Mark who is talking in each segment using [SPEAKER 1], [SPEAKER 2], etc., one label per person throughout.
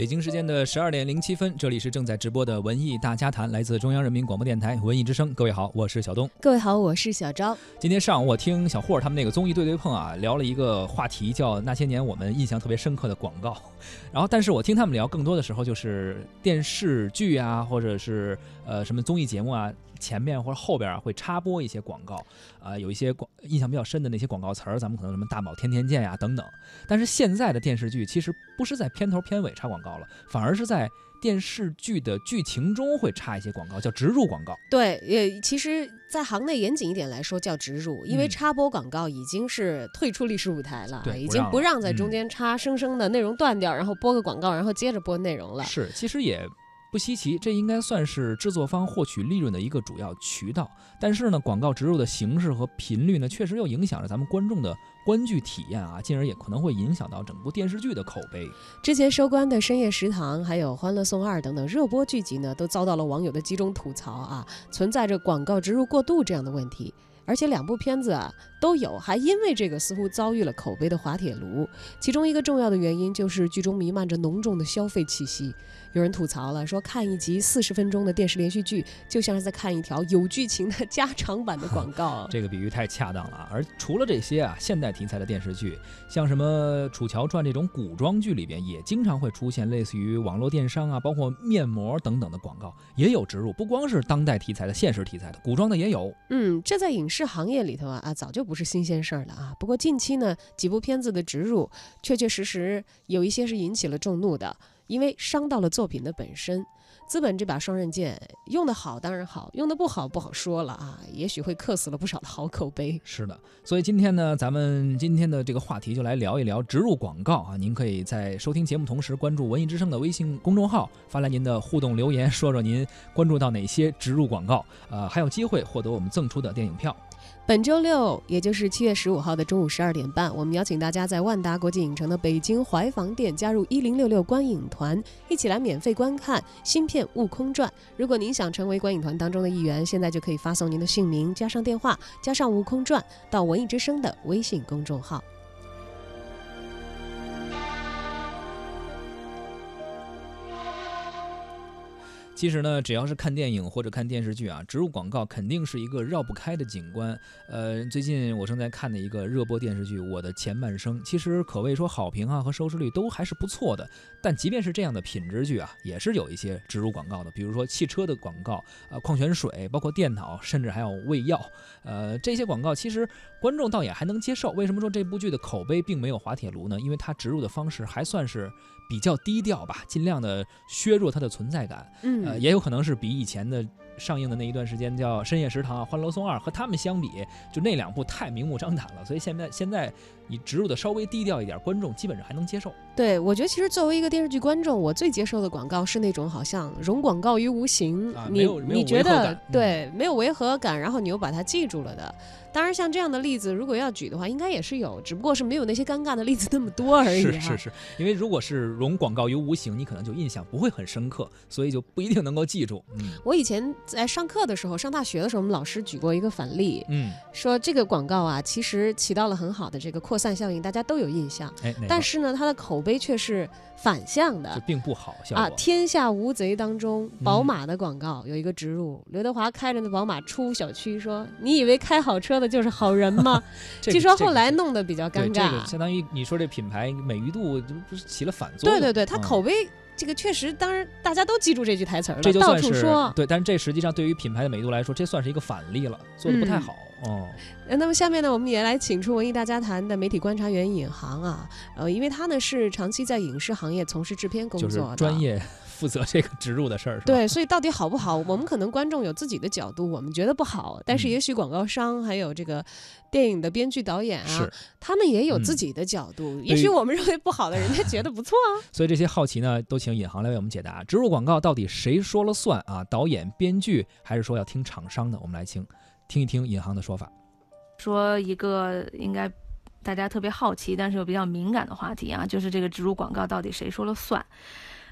[SPEAKER 1] 北京时间的十二点零七分，这里是正在直播的文艺大家谈，来自中央人民广播电台文艺之声。各位好，我是小东。
[SPEAKER 2] 各位好，我是小昭。
[SPEAKER 1] 今天上午我听小霍他们那个综艺对对碰啊，聊了一个话题，叫那些年我们印象特别深刻的广告。然后，但是我听他们聊更多的时候，就是电视剧啊，或者是呃什么综艺节目啊。前面或者后边啊会插播一些广告，啊有一些广印象比较深的那些广告词儿，咱们可能什么大宝天天见呀等等。但是现在的电视剧其实不是在片头片尾插广告了，反而是在电视剧的剧情中会插一些广告，叫植入广告。
[SPEAKER 2] 对，也其实，在行内严谨一点来说叫植入，因为插播广告已经是退出历史舞台了，已经不让在中间插生生的内容断掉，然后播个广告，然后接着播内容了。
[SPEAKER 1] 是，其实也。不稀奇，这应该算是制作方获取利润的一个主要渠道。但是呢，广告植入的形式和频率呢，确实又影响着咱们观众的观剧体验啊，进而也可能会影响到整部电视剧的口碑。
[SPEAKER 2] 之前收官的《深夜食堂》还有《欢乐颂二》等等热播剧集呢，都遭到了网友的集中吐槽啊，存在着广告植入过度这样的问题。而且两部片子啊都有，还因为这个似乎遭遇了口碑的滑铁卢。其中一个重要的原因就是剧中弥漫着浓重的消费气息。有人吐槽了，说看一集四十分钟的电视连续剧，就像是在看一条有剧情的加长版的广告。
[SPEAKER 1] 这个比喻太恰当了啊。而除了这些啊，现代题材的电视剧，像什么《楚乔传》这种古装剧里边，也经常会出现类似于网络电商啊，包括面膜等等的广告，也有植入。不光是当代题材的、现实题材的，古装的也有。
[SPEAKER 2] 嗯，这在影视这行业里头啊啊，早就不是新鲜事儿了啊。不过近期呢，几部片子的植入，确确实实有一些是引起了众怒的。因为伤到了作品的本身，资本这把双刃剑用得好当然好，用得不好不好说了啊，也许会克死了不少的好口碑。
[SPEAKER 1] 是的，所以今天呢，咱们今天的这个话题就来聊一聊植入广告啊。您可以在收听节目同时关注文艺之声的微信公众号，发来您的互动留言，说说您关注到哪些植入广告，呃，还有机会获得我们赠出的电影票。
[SPEAKER 2] 本周六，也就是七月十五号的中午十二点半，我们邀请大家在万达国际影城的北京怀房店加入一零六六观影团，一起来免费观看新片《悟空传》。如果您想成为观影团当中的一员，现在就可以发送您的姓名加上电话加上《悟空传》到文艺之声的微信公众号。
[SPEAKER 1] 其实呢，只要是看电影或者看电视剧啊，植入广告肯定是一个绕不开的景观。呃，最近我正在看的一个热播电视剧《我的前半生》，其实可谓说好评啊和收视率都还是不错的。但即便是这样的品质剧啊，也是有一些植入广告的，比如说汽车的广告，呃，矿泉水，包括电脑，甚至还有胃药。呃，这些广告其实观众倒也还能接受。为什么说这部剧的口碑并没有滑铁卢呢？因为它植入的方式还算是。比较低调吧，尽量的削弱它的存在感。
[SPEAKER 2] 嗯，
[SPEAKER 1] 呃，也有可能是比以前的。上映的那一段时间叫《深夜食堂》《欢乐颂二》，和他们相比，就那两部太明目张胆了。所以现在现在你植入的稍微低调一点，观众基本上还能接受。
[SPEAKER 2] 对，我觉得其实作为一个电视剧观众，我最接受的广告是那种好像融广告于无形，你你觉得对没有违和感，然后你又把它记住了的。当然，像这样的例子，如果要举的话，应该也是有，只不过是没有那些尴尬的例子那么多而已。
[SPEAKER 1] 是是是，因为如果是融广告于无形，你可能就印象不会很深刻，所以就不一定能够记住。嗯，
[SPEAKER 2] 我以前。在上课的时候，上大学的时候，我们老师举过一个反例，
[SPEAKER 1] 嗯，
[SPEAKER 2] 说这个广告啊，其实起到了很好的这个扩散效应，大家都有印象。
[SPEAKER 1] 哎，
[SPEAKER 2] 但是呢，它的口碑却是反向的，
[SPEAKER 1] 并不好。
[SPEAKER 2] 啊，天下无贼当中，宝马的广告有一个植入，刘德华开着那宝马出小区，说：“你以为开好车的就是好人吗？” 据说后来弄得比较尴尬。
[SPEAKER 1] 这个相当于你说这品牌美誉度不是起了反作
[SPEAKER 2] 用？对对对，它口碑。这个确实，当然大家都记住这句台词了，
[SPEAKER 1] 这就
[SPEAKER 2] 到处说。
[SPEAKER 1] 对，但是这实际上对于品牌的美度来说，这算是一个反例了，做的不太好哦。
[SPEAKER 2] 那么下面呢，我们也来请出文艺大家谈的媒体观察员尹航啊，呃，因为他呢是长期在影视行业从事制片工作
[SPEAKER 1] 的，专业。负责 这个植入的事儿，
[SPEAKER 2] 对，所以到底好不好？我们可能观众有自己的角度，我们觉得不好，但是也许广告商还有这个电影的编剧导演啊，他们也有自己的角度。也许我们认为不好的，人家觉得不错 啊。
[SPEAKER 1] 所以这些好奇呢，都请尹航来为我们解答：植入广告到底谁说了算啊？导演、编剧，还是说要听厂商的？我们来听听一听尹航的说法。
[SPEAKER 3] 说一个应该大家特别好奇，但是又比较敏感的话题啊，就是这个植入广告到底谁说了算？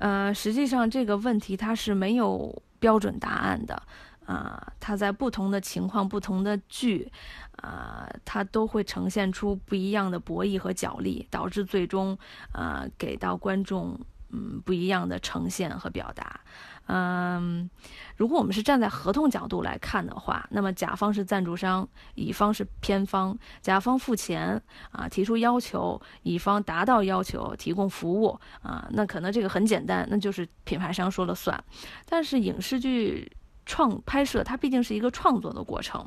[SPEAKER 3] 呃，实际上这个问题它是没有标准答案的，啊，它在不同的情况、不同的剧，啊，它都会呈现出不一样的博弈和角力，导致最终，呃，给到观众嗯不一样的呈现和表达。嗯，如果我们是站在合同角度来看的话，那么甲方是赞助商，乙方是偏方，甲方付钱啊，提出要求，乙方达到要求，提供服务啊，那可能这个很简单，那就是品牌商说了算。但是影视剧创拍摄，它毕竟是一个创作的过程，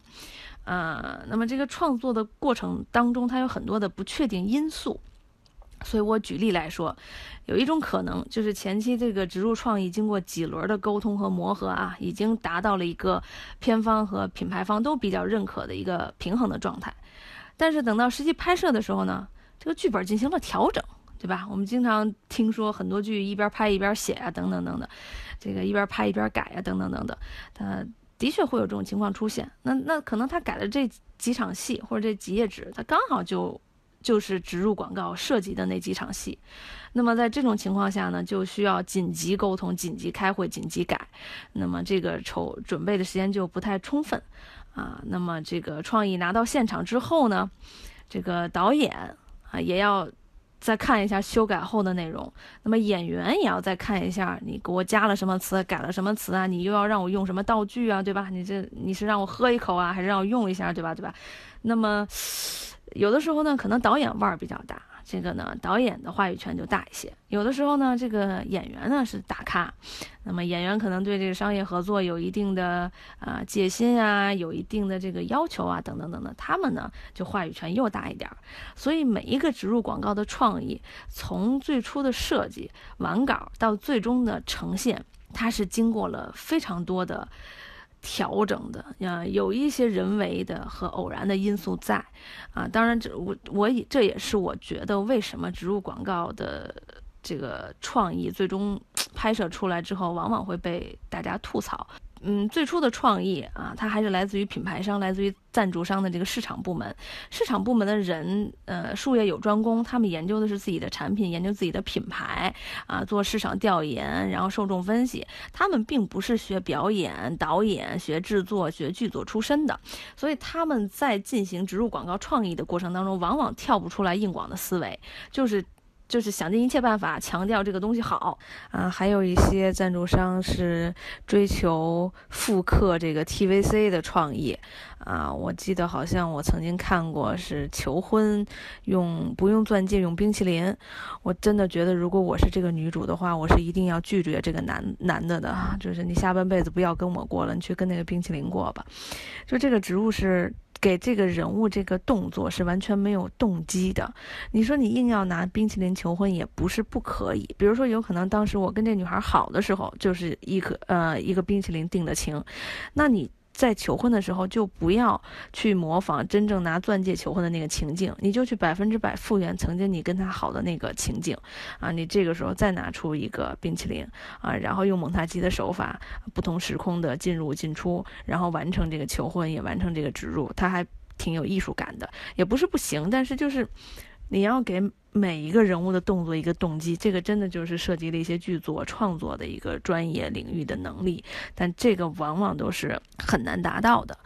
[SPEAKER 3] 呃，那么这个创作的过程当中，它有很多的不确定因素。所以我举例来说，有一种可能就是前期这个植入创意经过几轮的沟通和磨合啊，已经达到了一个片方和品牌方都比较认可的一个平衡的状态。但是等到实际拍摄的时候呢，这个剧本进行了调整，对吧？我们经常听说很多剧一边拍一边写啊，等等等等，这个一边拍一边改啊，等等等等，它的确会有这种情况出现。那那可能他改了这几场戏或者这几页纸，他刚好就。就是植入广告涉及的那几场戏，那么在这种情况下呢，就需要紧急沟通、紧急开会、紧急改，那么这个筹准备的时间就不太充分啊。那么这个创意拿到现场之后呢，这个导演啊也要再看一下修改后的内容，那么演员也要再看一下你给我加了什么词、改了什么词啊，你又要让我用什么道具啊，对吧？你这你是让我喝一口啊，还是让我用一下，对吧？对吧？那么。有的时候呢，可能导演腕儿比较大，这个呢，导演的话语权就大一些。有的时候呢，这个演员呢是大咖，那么演员可能对这个商业合作有一定的啊戒心啊，有一定的这个要求啊，等等等等，他们呢就话语权又大一点儿。所以每一个植入广告的创意，从最初的设计完稿到最终的呈现，它是经过了非常多的。调整的呀，有一些人为的和偶然的因素在，啊，当然这我我也这也是我觉得为什么植入广告的这个创意最终拍摄出来之后，往往会被大家吐槽。嗯，最初的创意啊，它还是来自于品牌商，来自于赞助商的这个市场部门。市场部门的人，呃，术业有专攻，他们研究的是自己的产品，研究自己的品牌，啊，做市场调研，然后受众分析。他们并不是学表演、导演、学制作、学剧组出身的，所以他们在进行植入广告创意的过程当中，往往跳不出来硬广的思维，就是。就是想尽一切办法强调这个东西好啊，还有一些赞助商是追求复刻这个 TVC 的创意啊。我记得好像我曾经看过是求婚用不用钻戒用冰淇淋，我真的觉得如果我是这个女主的话，我是一定要拒绝这个男男的的，就是你下半辈子不要跟我过了，你去跟那个冰淇淋过吧。就这个植物是。给这个人物这个动作是完全没有动机的，你说你硬要拿冰淇淋求婚也不是不可以。比如说，有可能当时我跟这女孩好的时候，就是一个呃一个冰淇淋定的情，那你。在求婚的时候，就不要去模仿真正拿钻戒求婚的那个情境，你就去百分之百复原曾经你跟他好的那个情境，啊，你这个时候再拿出一个冰淇淋，啊，然后用蒙太奇的手法，不同时空的进入进出，然后完成这个求婚，也完成这个植入，他还挺有艺术感的，也不是不行，但是就是你要给。每一个人物的动作一个动机，这个真的就是涉及了一些剧作创作的一个专业领域的能力，但这个往往都是很难达到的，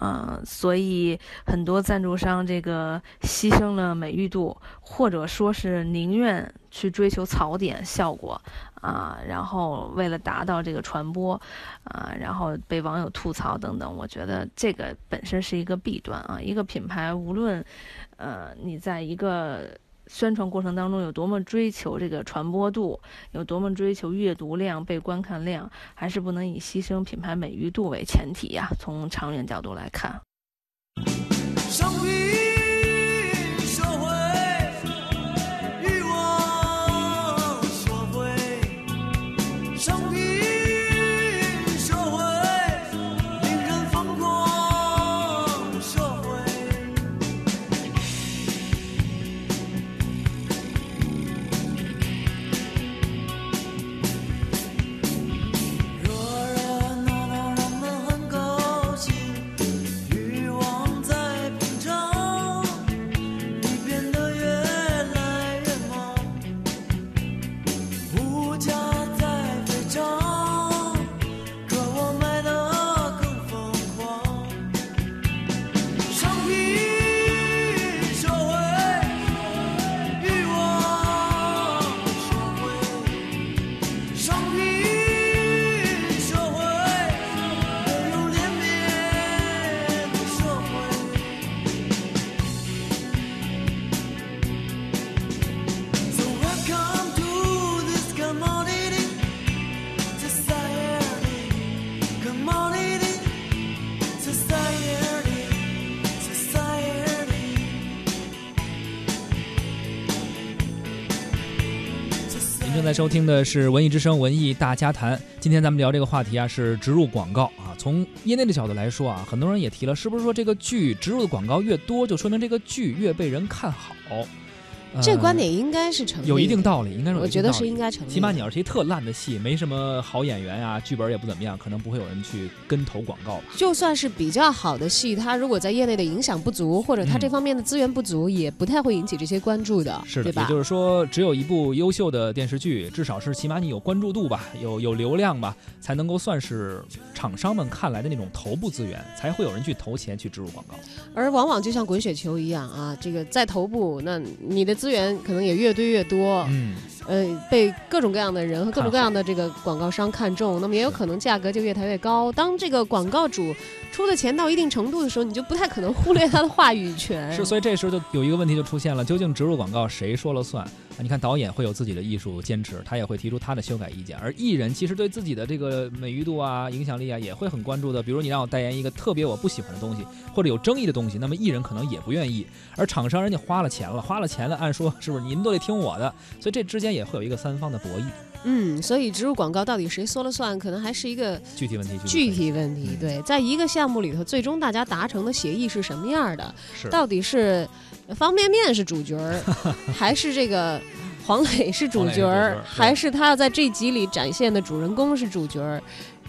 [SPEAKER 3] 嗯，所以很多赞助商这个牺牲了美誉度，或者说是宁愿去追求槽点效果啊，然后为了达到这个传播啊，然后被网友吐槽等等，我觉得这个本身是一个弊端啊，一个品牌无论呃你在一个。宣传过程当中有多么追求这个传播度，有多么追求阅读量、被观看量，还是不能以牺牲品牌美誉度为前提呀？从长远角度来看。
[SPEAKER 1] 正在收听的是《文艺之声·文艺大家谈》。今天咱们聊这个话题啊，是植入广告啊。从业内的角度来说啊，很多人也提了，是不是说这个剧植入的广告越多，就说明这个剧越被人看好？
[SPEAKER 2] 这观点应该是成立，
[SPEAKER 1] 有一定道理，应该是
[SPEAKER 2] 我觉得是应该成立。
[SPEAKER 1] 起码你要是一特烂的戏，没什么好演员啊，剧本也不怎么样，可能不会有人去跟投广告吧。
[SPEAKER 2] 就算是比较好的戏，它如果在业内的影响不足，或者它这方面的资源不足，也不太会引起这些关注的，
[SPEAKER 1] 是的？也就是说，只有一部优秀的电视剧，至少是起码你有关注度吧，有有流量吧，才能够算是厂商们看来的那种头部资源，才会有人去投钱去植入广告。
[SPEAKER 2] 而往往就像滚雪球一样啊，这个在头部，那你的资源可能也。越堆越多，
[SPEAKER 1] 嗯，
[SPEAKER 2] 呃，被各种各样的人和各种各样的这个广告商看中，那么也有可能价格就越抬越高。当这个广告主出的钱到一定程度的时候，你就不太可能忽略他的话语权。
[SPEAKER 1] 是，所以这时候就有一个问题就出现了：究竟植入广告谁说了算？啊你看导演会有自己的艺术坚持，他也会提出他的修改意见，而艺人其实对自己的这个美誉度啊、影响力啊也会很关注的。比如你让我代言一个特别我不喜欢的东西，或者有争议的东西，那么艺人可能也不愿意。而厂商人家花了钱了，花了钱了，按说是不是您都得听我的？所以这之间也会有一个三方的博弈。
[SPEAKER 2] 嗯，所以植入广告到底谁说了算，可能还是一个
[SPEAKER 1] 具体问题。
[SPEAKER 2] 具体问题，对，在一个项目里头，最终大家达成的协议是什么样的？
[SPEAKER 1] 是，
[SPEAKER 2] 到底是方便面是主角儿，还是这个？黄磊是主角儿，还是他要在这集里展现的主人公是主角儿？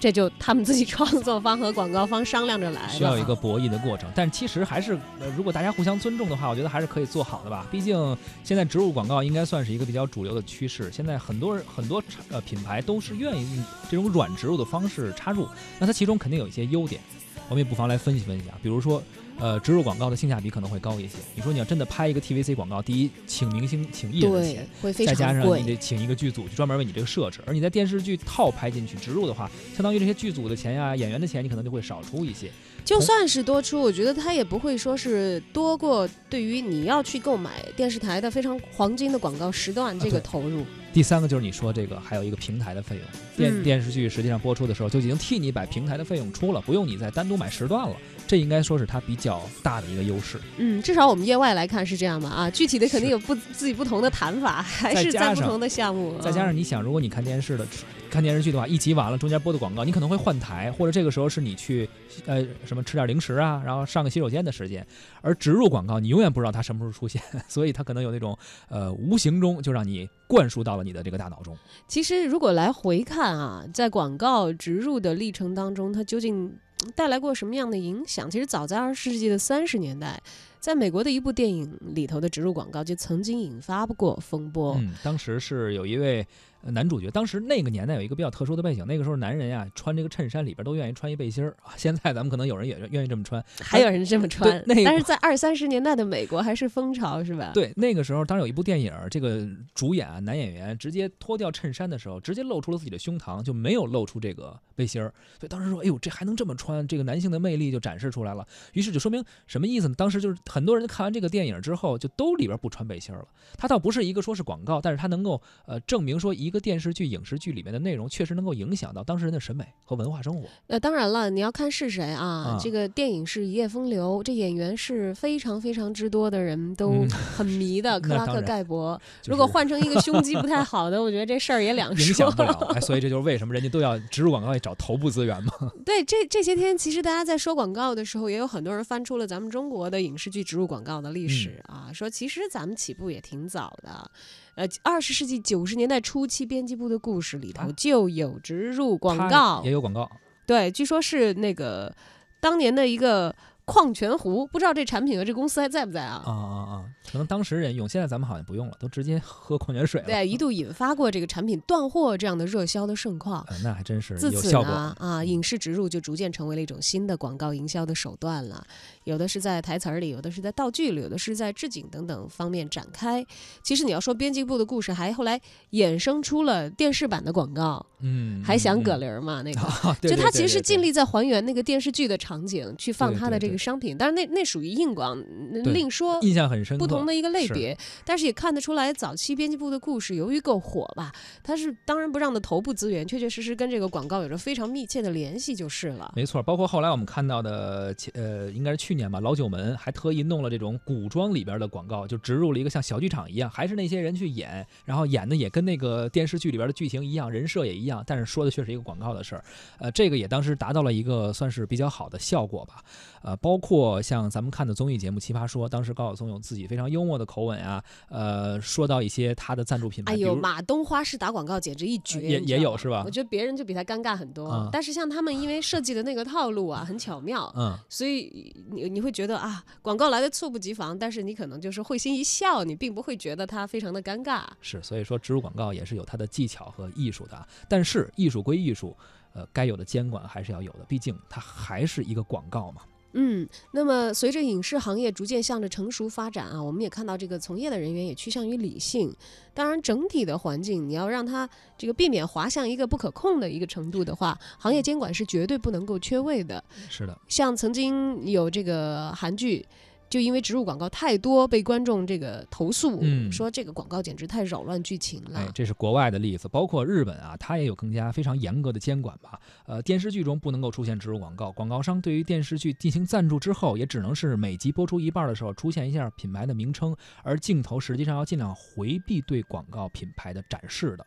[SPEAKER 2] 这就他们自己创作方和广告方商量着来。
[SPEAKER 1] 需要一个博弈的过程，但其实还是，如果大家互相尊重的话，我觉得还是可以做好的吧。毕竟现在植入广告应该算是一个比较主流的趋势，现在很多人很多呃品牌都是愿意用这种软植入的方式插入，那它其中肯定有一些优点，我们也不妨来分析分析啊，比如说。呃，植入广告的性价比可能会高一些。你说你要真的拍一个 TVC 广告，第一，请明星、请艺人的钱，再加上你得请一个剧组，就专门为你这个设置。而你在电视剧套拍进去植入的话，相当于这些剧组的钱呀、演员的钱，你可能就会少出一些。
[SPEAKER 2] 就算是多出，我觉得他也不会说是多过对于你要去购买电视台的非常黄金的广告时段这个投入。
[SPEAKER 1] 第三个就是你说这个还有一个平台的费用，电电视剧实际上播出的时候就已经替你把平台的费用出了，不用你再单独买时段了。这应该说是它比较大的一个优势。
[SPEAKER 2] 嗯，至少我们业外来看是这样吧？啊，具体的肯定有不自己不同的谈法，还是在不同的项目。
[SPEAKER 1] 再加上你想，如果你看电视的。看电视剧的话，一集完了，中间播的广告，你可能会换台，或者这个时候是你去，呃，什么吃点零食啊，然后上个洗手间的时间。而植入广告，你永远不知道它什么时候出现，所以它可能有那种，呃，无形中就让你灌输到了你的这个大脑中。
[SPEAKER 2] 其实，如果来回看啊，在广告植入的历程当中，它究竟带来过什么样的影响？其实，早在二十世纪的三十年代，在美国的一部电影里头的植入广告就曾经引发过风波。
[SPEAKER 1] 嗯，当时是有一位。男主角当时那个年代有一个比较特殊的背景，那个时候男人呀穿这个衬衫里边都愿意穿一背心儿啊。现在咱们可能有人也愿意这么穿，
[SPEAKER 2] 还有人这么穿。
[SPEAKER 1] 那
[SPEAKER 2] 但是在二三十年代的美国还是风潮是吧？
[SPEAKER 1] 对，那个时候当时有一部电影，这个主演啊男演员直接脱掉衬衫的时候，直接露出了自己的胸膛，就没有露出这个背心儿。所以当时说，哎呦，这还能这么穿？这个男性的魅力就展示出来了。于是就说明什么意思呢？当时就是很多人看完这个电影之后，就都里边不穿背心儿了。他倒不是一个说是广告，但是他能够呃证明说一个电视剧影视。剧里面的内容确实能够影响到当事人的审美和文化生活。
[SPEAKER 2] 呃，当然了，你要看是谁啊。这个电影是一夜风流，这演员是非常非常之多的人都很迷的 克拉克盖博。如果换成一个胸肌不太好的，我觉得这事儿也两说。
[SPEAKER 1] 影响不了。哎，所以这就是为什么人家都要植入广告，要找头部资源嘛。
[SPEAKER 2] 对，这这些天其实大家在说广告的时候，也有很多人翻出了咱们中国的影视剧植入广告的历史啊，说其实咱们起步也挺早的。呃，二十世纪九十年代初期，编辑部的故事里头就有植入广告，
[SPEAKER 1] 也有广告。
[SPEAKER 2] 对，据说是那个当年的一个。矿泉壶，不知道这产品和这公司还在不在啊？
[SPEAKER 1] 啊啊啊！可能当时人用，现在咱们好像不用了，都直接喝矿泉水了。
[SPEAKER 2] 对，一度引发过这个产品断货这样的热销的盛况。
[SPEAKER 1] 那还真是
[SPEAKER 2] 自此呢，啊，影视植入就逐渐成为了一种新的广告营销的手段了。有的是在台词儿里，有的是在道具里，有的是在置景等等方面展开。其实你要说编辑部的故事，还后来衍生出了电视版的广告。
[SPEAKER 1] 嗯，
[SPEAKER 2] 还想葛玲嘛？那个，就他其实是尽力在还原那个电视剧的场景，去放他的这个。个商品，但是那那属于硬广，
[SPEAKER 1] 对
[SPEAKER 2] 另说。
[SPEAKER 1] 印象很深刻。
[SPEAKER 2] 不同的一个类别，但是也看得出来，早期编辑部的故事由于够火吧，它是当仁不让的头部资源，确确实实跟这个广告有着非常密切的联系就是了。
[SPEAKER 1] 没错，包括后来我们看到的，呃，应该是去年吧，老九门还特意弄了这种古装里边的广告，就植入了一个像小剧场一样，还是那些人去演，然后演的也跟那个电视剧里边的剧情一样，人设也一样，但是说的却是一个广告的事儿。呃，这个也当时达到了一个算是比较好的效果吧。呃，包括像咱们看的综艺节目《奇葩说》，当时高晓松有自己非常幽默的口吻啊，呃，说到一些他的赞助品牌，
[SPEAKER 2] 哎呦，马东花式打广告简直一绝，
[SPEAKER 1] 也也有是吧
[SPEAKER 2] 我觉得别人就比他尴尬很多，
[SPEAKER 1] 嗯
[SPEAKER 2] 但是像他们因为设计的那个套路啊，很巧妙，
[SPEAKER 1] 嗯。
[SPEAKER 2] 所以你你会觉得啊，广告来的猝不及防，但是你可能就是会心一笑，你并不会觉得它非常的尴尬。
[SPEAKER 1] 是，所以说植入广告也是有它的技巧和艺术的啊。但是艺术归艺术，呃，该有的监管还是要有的，毕竟它还是一个广告嘛。
[SPEAKER 2] 嗯，那么随着影视行业逐渐向着成熟发展啊，我们也看到这个从业的人员也趋向于理性。当然，整体的环境你要让它这个避免滑向一个不可控的一个程度的话，行业监管是绝对不能够缺位的。
[SPEAKER 1] 是的，
[SPEAKER 2] 像曾经有这个韩剧。就因为植入广告太多，被观众这个投诉，
[SPEAKER 1] 嗯
[SPEAKER 2] 说这个广告简直太扰乱剧情了。
[SPEAKER 1] 哎，这是国外的例子，包括日本啊，它也有更加非常严格的监管吧。呃，电视剧中不能够出现植入广告，广告商对于电视剧进行赞助之后，也只能是每集播出一半的时候出现一下品牌的名称，而镜头实际上要尽量回避对广告品牌的展示的。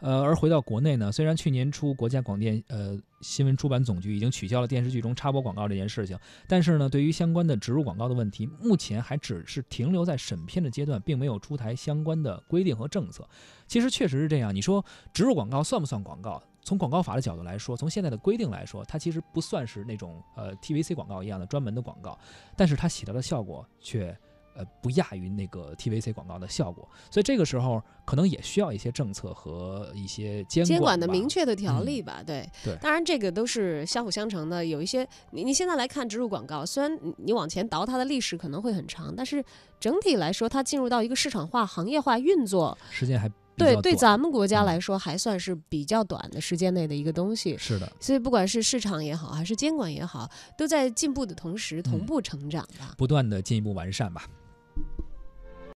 [SPEAKER 1] 呃，而回到国内呢，虽然去年初国家广电呃新闻出版总局已经取消了电视剧中插播广告这件事情，但是呢，对于相关的植入广告的问题，目前还只是停留在审片的阶段，并没有出台相关的规定和政策。其实确实是这样，你说植入广告算不算广告？从广告法的角度来说，从现在的规定来说，它其实不算是那种呃 TVC 广告一样的专门的广告，但是它起到的效果却呃不亚于那个 TVC 广告的效果，所以这个时候可能也需要一些政策和一些监
[SPEAKER 2] 监管的明确的条例吧，对
[SPEAKER 1] 对
[SPEAKER 2] 当然这个都是相辅相成的。有一些你你现在来看植入广告，虽然你你往前倒它的历史可能会很长，但是整体来说，它进入到一个市场化、行业化运作，
[SPEAKER 1] 时间还比
[SPEAKER 2] 对对咱们国家
[SPEAKER 1] 嗯
[SPEAKER 2] 来说还算是比较短的时间内的一个东西。
[SPEAKER 1] 是的，
[SPEAKER 2] 所以不管是市场也好，还是监管也好，都在进步的同时同
[SPEAKER 1] 嗯
[SPEAKER 2] 步成长吧。
[SPEAKER 1] 不断的进一步完善吧。